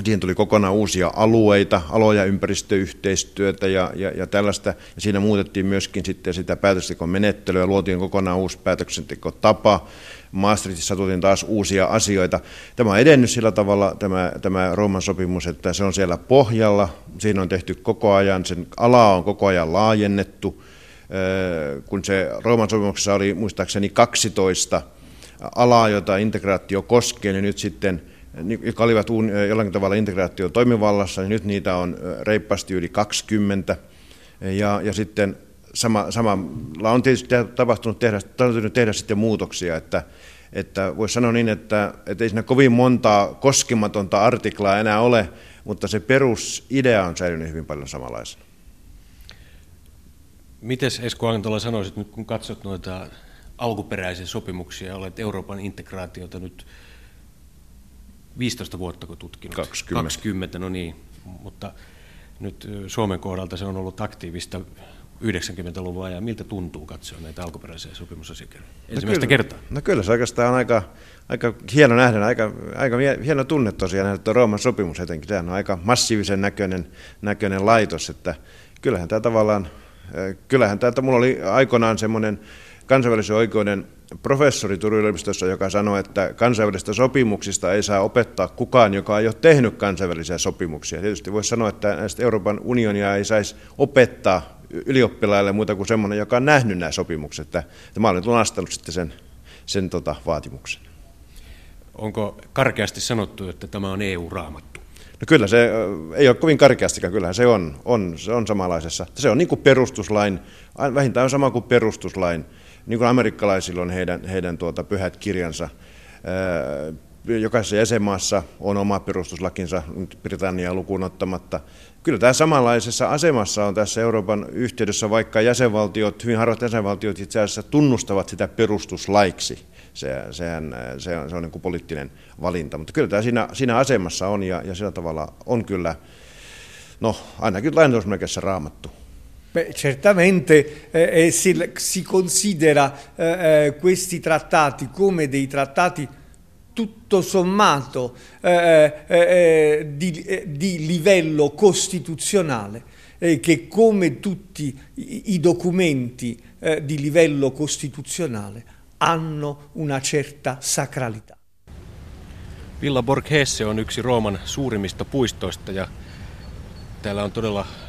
Siihen tuli kokonaan uusia alueita, aloja, ympäristöyhteistyötä ja, ja, ja tällaista. Ja siinä muutettiin myöskin sitten sitä päätöksentekomenettelyä luotiin kokonaan uusi päätöksentekotapa. Maastrichtissa tultiin taas uusia asioita. Tämä on edennyt sillä tavalla, tämä, tämä Rooman sopimus, että se on siellä pohjalla. Siinä on tehty koko ajan, sen ala on koko ajan laajennettu. Kun se Rooman sopimuksessa oli muistaakseni 12 alaa, jota integraatio koskee, niin nyt sitten – jotka olivat jollakin tavalla integraation toimivallassa, niin nyt niitä on reippaasti yli 20. Ja, ja sitten sama, samalla on tietysti tapahtunut tehdä, tapahtunut tehdä sitten muutoksia, että, että voisi sanoa niin, että, että ei siinä kovin montaa koskematonta artiklaa enää ole, mutta se perusidea on säilynyt hyvin paljon samanlaisena.
Miten Esko Antola sanoisit nyt, kun katsot noita alkuperäisiä sopimuksia ja olet Euroopan integraatiota nyt 15 vuotta kun tutkinut.
20.
20, no niin, mutta nyt Suomen kohdalta se on ollut aktiivista 90-luvun ajan. Miltä tuntuu katsoa näitä alkuperäisiä sopimusasiakirjoja no ensimmäistä
no
kyllä, kertaa?
No kyllä se oikeastaan on aika, aika hieno nähdä, aika, aika hieno tunne tosiaan nähdä tuo Rooman sopimus etenkin. Tämä on aika massiivisen näköinen, näköinen laitos, että kyllähän tämä tavallaan, kyllähän tämä, mulla oli aikoinaan semmoinen kansainvälisen oikeuden professori Turun yliopistossa, joka sanoi, että kansainvälisistä sopimuksista ei saa opettaa kukaan, joka ei ole tehnyt kansainvälisiä sopimuksia. Tietysti voisi sanoa, että näistä Euroopan unionia ei saisi opettaa ylioppilaille muuta kuin semmoinen, joka on nähnyt nämä sopimukset. Että, että mä olen lunastanut sitten sen, sen tota, vaatimuksen.
Onko karkeasti sanottu, että tämä on EU-raamattu?
No kyllä se ei ole kovin karkeastikaan, kyllähän se on, on, se on samanlaisessa. Se on niin kuin perustuslain, vähintään sama kuin perustuslain niin kuin amerikkalaisilla on heidän, heidän tuota pyhät kirjansa. Jokaisessa jäsenmaassa on oma perustuslakinsa, Britannia lukuun ottamatta. Kyllä tämä samanlaisessa asemassa on tässä Euroopan yhteydessä, vaikka jäsenvaltiot, hyvin harvat jäsenvaltiot itse asiassa tunnustavat sitä perustuslaiksi. Se, sehän, se on, se on niin kuin poliittinen valinta, mutta kyllä tämä siinä, siinä asemassa on ja, ja sillä tavalla on kyllä, no ainakin lainausmerkeissä raamattu.
Beh, certamente eh, eh, si, si, considera eh, eh, questi trattati come dei trattati tutto sommato eh, eh, di, di, livello costituzionale, che come tutti i, i documenti di livello costituzionale hanno una certa sacralità.
Villa Borghese on yksi Rooman suurimmista puistoista ja täällä on todella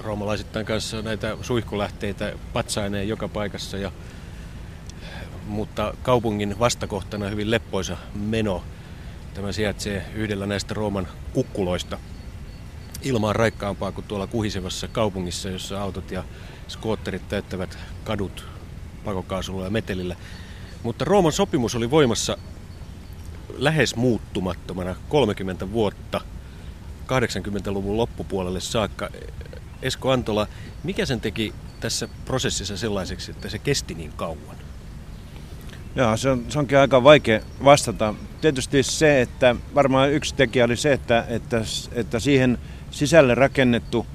roomalaisittain kanssa näitä suihkulähteitä patsaineen joka paikassa, ja, mutta kaupungin vastakohtana hyvin leppoisa meno. Tämä sijaitsee yhdellä näistä Rooman kukkuloista. Ilma on raikkaampaa kuin tuolla kuhisevassa kaupungissa, jossa autot ja skootterit täyttävät kadut pakokaasulla ja metelillä. Mutta Rooman sopimus oli voimassa lähes muuttumattomana 30 vuotta 80-luvun loppupuolelle saakka. Esko Antola, mikä sen teki tässä prosessissa sellaiseksi, että se kesti niin kauan?
Joo, se, on, se onkin aika vaikea vastata. Tietysti se, että varmaan yksi tekijä oli se, että, että, että siihen sisälle rakennettu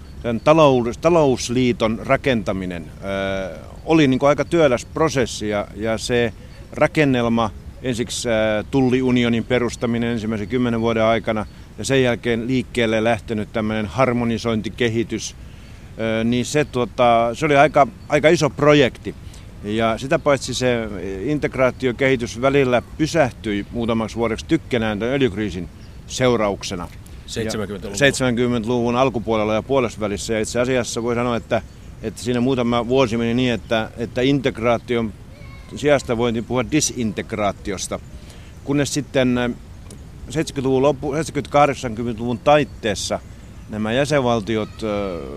talous, talousliiton rakentaminen ö, oli niin kuin aika työläs prosessi ja, ja se rakennelma, ensiksi tulliunionin perustaminen ensimmäisen kymmenen vuoden aikana, ja sen jälkeen liikkeelle lähtenyt tämmöinen harmonisointikehitys, niin se, tuota, se oli aika, aika iso projekti. Ja sitä paitsi se integraatiokehitys välillä pysähtyi muutamaksi vuodeksi tykkänään tämän öljykriisin seurauksena.
70-luvun.
70-luvun alkupuolella ja puolesvälissä. Ja itse asiassa voi sanoa, että, että siinä muutama vuosi meni niin, että, että integraation sijasta voitiin puhua disintegraatiosta. Kunnes sitten 70-luvun loppu, 70-80-luvun taitteessa nämä jäsenvaltiot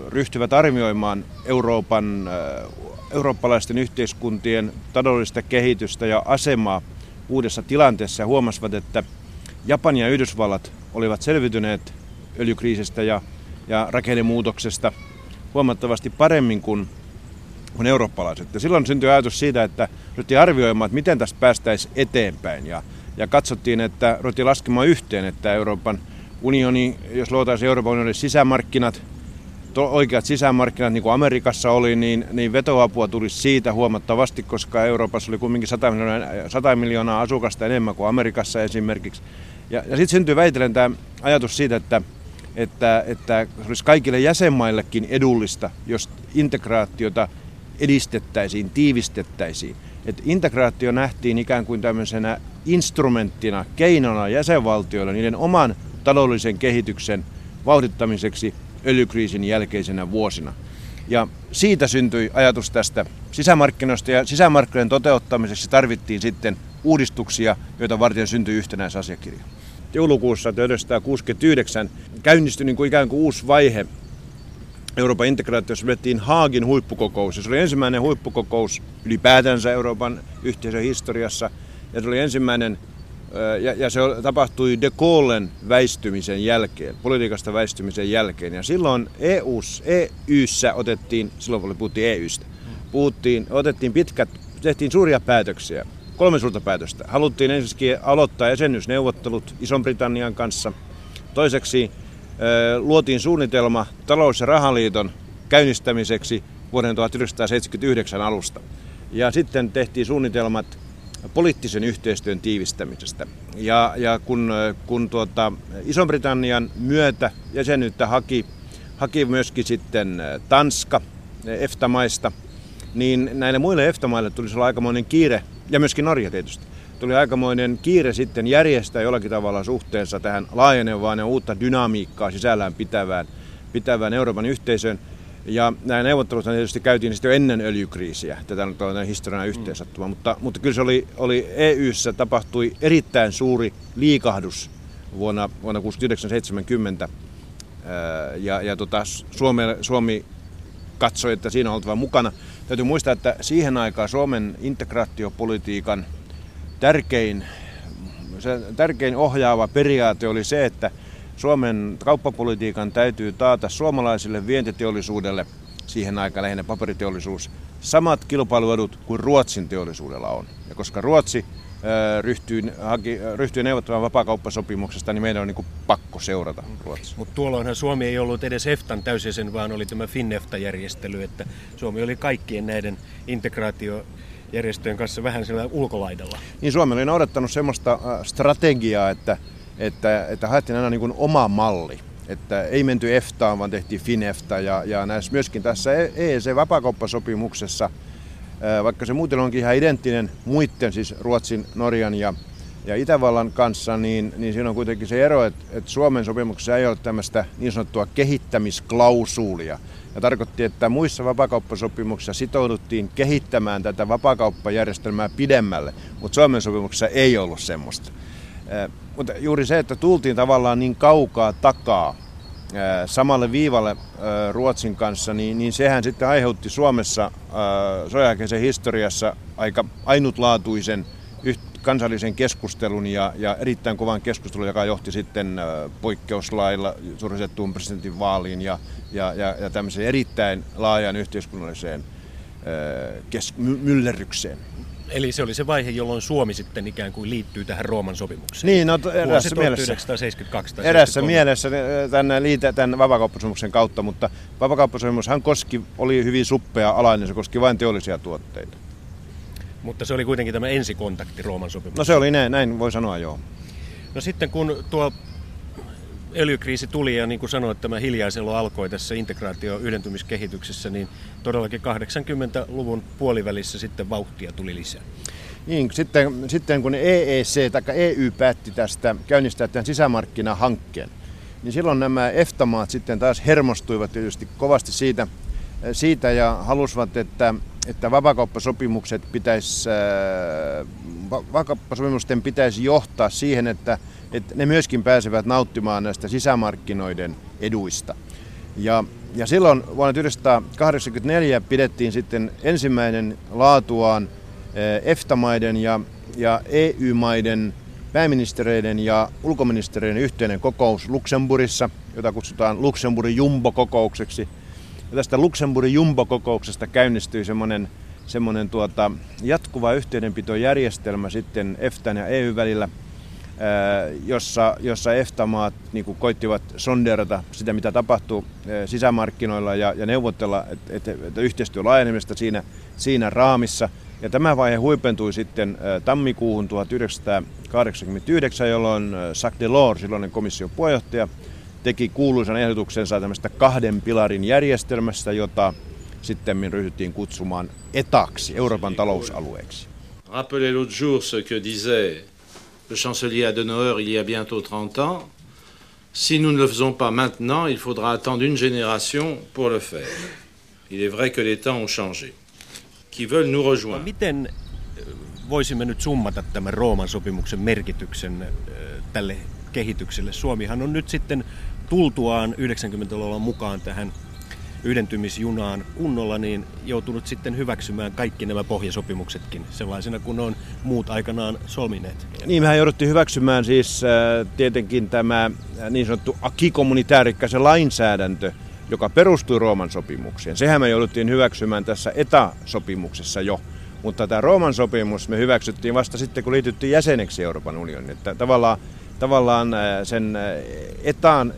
ryhtyvät arvioimaan Euroopan, eurooppalaisten yhteiskuntien taloudellista kehitystä ja asemaa uudessa tilanteessa ja huomasivat, että Japani ja Yhdysvallat olivat selviytyneet öljykriisistä ja, ja rakennemuutoksesta huomattavasti paremmin kuin, kuin eurooppalaiset. Ja silloin syntyi ajatus siitä, että ryhtiin arvioimaan, että miten tästä päästäisiin eteenpäin. Ja, ja katsottiin, että ryhtiin laskemaan yhteen, että Euroopan unioni, jos luotaisiin Euroopan unionin sisämarkkinat, to, oikeat sisämarkkinat, niin kuin Amerikassa oli, niin, niin vetoapua tulisi siitä huomattavasti, koska Euroopassa oli kuitenkin 100 miljoonaa, 100 miljoonaa asukasta enemmän kuin Amerikassa esimerkiksi. Ja, ja sitten syntyy väitellen tämä ajatus siitä, että, että, että se olisi kaikille jäsenmaillekin edullista, jos integraatiota edistettäisiin, tiivistettäisiin. Että integraatio nähtiin ikään kuin tämmöisenä instrumenttina, keinona jäsenvaltioille niiden oman taloudellisen kehityksen vauhdittamiseksi öljykriisin jälkeisenä vuosina. Ja siitä syntyi ajatus tästä sisämarkkinoista ja sisämarkkinoiden toteuttamiseksi tarvittiin sitten uudistuksia, joita varten syntyi yhtenäisasiakirja. Joulukuussa 1969 käynnistyi niin kuin ikään kuin uusi vaihe Euroopan integraatiossa pidettiin Haagin huippukokous. Se oli ensimmäinen huippukokous ylipäätänsä Euroopan yhteisön historiassa. Ja se oli ensimmäinen, ja, ja se tapahtui de Gaullen väistymisen jälkeen, politiikasta väistymisen jälkeen. Ja silloin EUssa, EUssa otettiin, silloin puhuttiin EUsta, puhuttiin, otettiin pitkät, tehtiin suuria päätöksiä kolme suurta päätöstä. Haluttiin ensinnäkin aloittaa jäsenyysneuvottelut Ison-Britannian kanssa. Toiseksi luotiin suunnitelma talous- ja rahaliiton käynnistämiseksi vuoden 1979 alusta. Ja sitten tehtiin suunnitelmat poliittisen yhteistyön tiivistämisestä. Ja, ja kun, kun tuota, Ison-Britannian myötä jäsenyyttä haki, haki myöskin sitten Tanska EFTA-maista, niin näille muille EFTA-maille tulisi olla aikamoinen kiire ja myöskin Norja tietysti. Tuli aikamoinen kiire sitten järjestää jollakin tavalla suhteessa tähän laajenevaan ja uutta dynamiikkaa sisällään pitävään, pitävään Euroopan yhteisöön. Ja nämä neuvottelut tietysti käytiin sitten jo ennen öljykriisiä, tätä on tällainen historian yhteensattuma, mm. mutta, mutta kyllä se oli, oli EU:ssa tapahtui erittäin suuri liikahdus vuonna, vuonna 1970 ja, ja tota, Suomi, Suomi katsoi, että siinä on oltava mukana. Täytyy muistaa, että siihen aikaan Suomen integraatiopolitiikan tärkein, se tärkein ohjaava periaate oli se, että Suomen kauppapolitiikan täytyy taata suomalaisille vientiteollisuudelle, siihen aikaan lähinnä paperiteollisuus, samat kilpailuedut kuin Ruotsin teollisuudella on. Ja koska Ruotsi ryhtyy, haki, ryhtyy neuvottelemaan vapaakauppasopimuksesta, niin meidän on niin pakko seurata Ruotsia.
Mutta tuolloinhan Suomi ei ollut edes EFTAn täysjäsen, vaan oli tämä FinEFTA-järjestely, että Suomi oli kaikkien näiden integraatiojärjestöjen kanssa vähän sillä ulkolaidalla.
Niin Suomi oli noudattanut semmoista strategiaa, että, että, että haettiin aina niin kuin oma malli. Että ei menty EFTAan, vaan tehtiin FinEFTA ja, ja näissä myöskin tässä EEC-vapakauppasopimuksessa – vaikka se muuten onkin ihan identtinen muiden, siis Ruotsin, Norjan ja, ja Itävallan kanssa, niin, niin siinä on kuitenkin se ero, että, että Suomen sopimuksessa ei ole tämmöistä niin sanottua kehittämisklausuulia. Ja tarkoitti, että muissa vapakauppasopimuksissa sitouduttiin kehittämään tätä vapakauppajärjestelmää pidemmälle, mutta Suomen sopimuksessa ei ollut semmoista. Mutta juuri se, että tultiin tavallaan niin kaukaa takaa samalle viivalle Ruotsin kanssa, niin, niin sehän sitten aiheutti Suomessa sodanjälkeisen historiassa aika ainutlaatuisen kansallisen keskustelun ja, ja erittäin kovan keskustelun, joka johti sitten poikkeuslailla suoritettuun presidentin vaaliin ja, ja, ja, ja tämmöiseen erittäin laajan yhteiskunnalliseen kes- myllerrykseen.
Eli se oli se vaihe, jolloin Suomi sitten ikään kuin liittyy tähän Rooman sopimukseen.
Niin, no erässä mielessä.
1972 tai
Erässä mielessä tämän, liite, tämän vapakauppasopimuksen kautta, mutta vapakauppasopimushan koski, oli hyvin suppea alainen, se koski vain teollisia tuotteita.
Mutta se oli kuitenkin tämä ensikontakti Rooman sopimukseen.
No se oli näin, näin voi sanoa joo.
No sitten kun tuo öljykriisi tuli ja niin kuin sanoit, tämä hiljaiselo alkoi tässä integraatio-yhdentymiskehityksessä, niin todellakin 80-luvun puolivälissä sitten vauhtia tuli lisää.
Niin, sitten, sitten kun EEC tai EU päätti tästä käynnistää tämän sisämarkkinahankkeen, niin silloin nämä EFTA-maat sitten taas hermostuivat tietysti kovasti siitä, siitä ja halusivat, että, että vapakauppasopimukset pitäisi, äh, vapakauppasopimusten pitäisi johtaa siihen, että, että ne myöskin pääsevät nauttimaan näistä sisämarkkinoiden eduista. Ja, ja silloin vuonna 1984 pidettiin sitten ensimmäinen laatuaan äh, EFTA-maiden ja, ja EU-maiden pääministereiden ja ulkoministereiden yhteinen kokous Luxemburgissa, jota kutsutaan Luxemburgin jumbo-kokoukseksi. Ja tästä Luxemburgin jumbo-kokouksesta käynnistyi semmoinen, semmoinen tuota, jatkuva yhteydenpitojärjestelmä sitten EFTAn ja EU välillä, jossa, jossa EFTA-maat niin koittivat sonderata sitä, mitä tapahtuu sisämarkkinoilla ja, ja neuvotella, että, että yhteistyö laajenemista siinä, siinä raamissa – ja tämä vaihe huipentui sitten tammikuuhun 1989, jolloin Jacques Delors, silloinen komission puheenjohtaja, teki kuuluisan ehdotuksensa tämmöistä kahden pilarin järjestelmästä, jota sitten ryhdyttiin kutsumaan etaksi, Euroopan talousalueeksi.
Rappelez l'autre jour ce que disait le chancelier Adenauer il y a bientôt 30 ans. Si nous ne le faisons pas maintenant, il faudra attendre une génération pour le faire. Il est vrai que les temps ont changé qui veulent nous rejoindre.
Miten voisimme nyt summata tämän Rooman sopimuksen merkityksen tälle kehitykselle? Suomihan on nyt sitten tultuaan 90-luvulla mukaan tähän yhdentymisjunaan kunnolla, niin joutunut sitten hyväksymään kaikki nämä pohjasopimuksetkin sellaisena kuin on muut aikanaan solmineet.
Niin, mehän jouduttiin hyväksymään siis äh, tietenkin tämä niin sanottu akikommunitaarikka, se lainsäädäntö, joka perustui Rooman sopimukseen. Sehän me jouduttiin hyväksymään tässä ETA-sopimuksessa jo. Mutta tämä Rooman sopimus me hyväksyttiin vasta sitten, kun liityttiin jäseneksi Euroopan unioniin. Että tavallaan, tavallaan äh, sen äh, etan,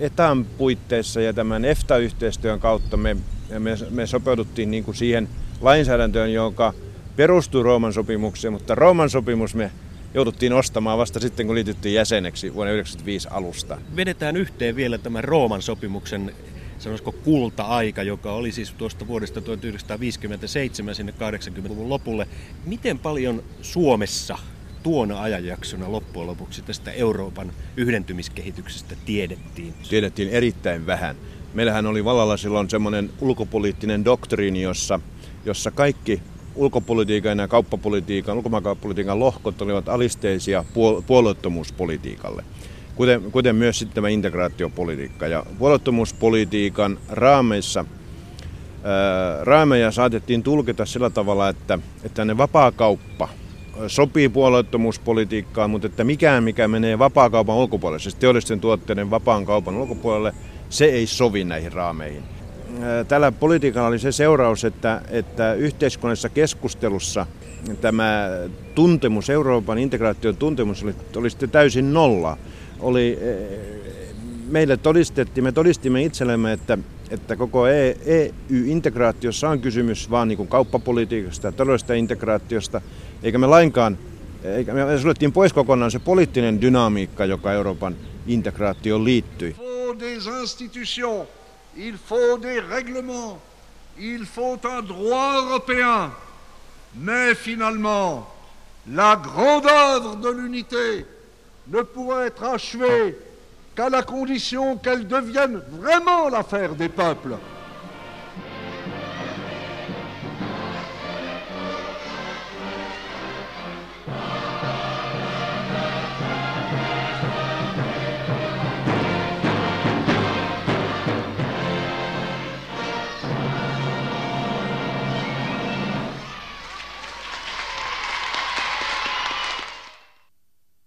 etan puitteissa ja tämän EFTA-yhteistyön kautta me, me, me sopeuduttiin niin kuin siihen lainsäädäntöön, joka perustui Rooman sopimukseen, mutta Rooman sopimus me jouduttiin ostamaan vasta sitten, kun liityttiin jäseneksi vuonna 1995 alusta.
Vedetään yhteen vielä tämän Rooman sopimuksen sanoisiko kulta-aika, joka oli siis tuosta vuodesta 1957 sinne 80-luvun lopulle. Miten paljon Suomessa tuona ajanjaksona loppujen lopuksi tästä Euroopan yhdentymiskehityksestä tiedettiin?
Tiedettiin erittäin vähän. Meillähän oli vallalla silloin semmoinen ulkopoliittinen doktriini, jossa, jossa kaikki ulkopolitiikan ja kauppapolitiikan, ulkomaankauppapolitiikan lohkot olivat alisteisia puolueettomuuspolitiikalle kuten, kuten myös sitten tämä integraatiopolitiikka. Ja puolettomuuspolitiikan raameissa ää, raameja saatettiin tulkita sillä tavalla, että, että ne vapaakauppa sopii puolueettomuuspolitiikkaan, mutta että mikään, mikä menee vapaakaupan ulkopuolelle, siis teollisten tuotteiden vapaan kaupan ulkopuolelle, se ei sovi näihin raameihin. Tällä politiikalla oli se seuraus, että, että yhteiskunnallisessa keskustelussa tämä tuntemus, Euroopan integraation tuntemus oli, oli sitten täysin nolla oli, e, meille todistettiin, me todistimme itsellemme, että, että koko EU-integraatiossa on kysymys vaan niin kuin kauppapolitiikasta ja taloudellisesta integraatiosta, eikä me lainkaan, eikä me suljettiin pois kokonaan se poliittinen dynamiikka, joka Euroopan integraatioon liittyi. Il faut des règlements, il faut un droit européen, mais finalement, la grande œuvre de l'unité ne pourra être achevée qu'à la condition qu'elle devienne vraiment l'affaire des peuples.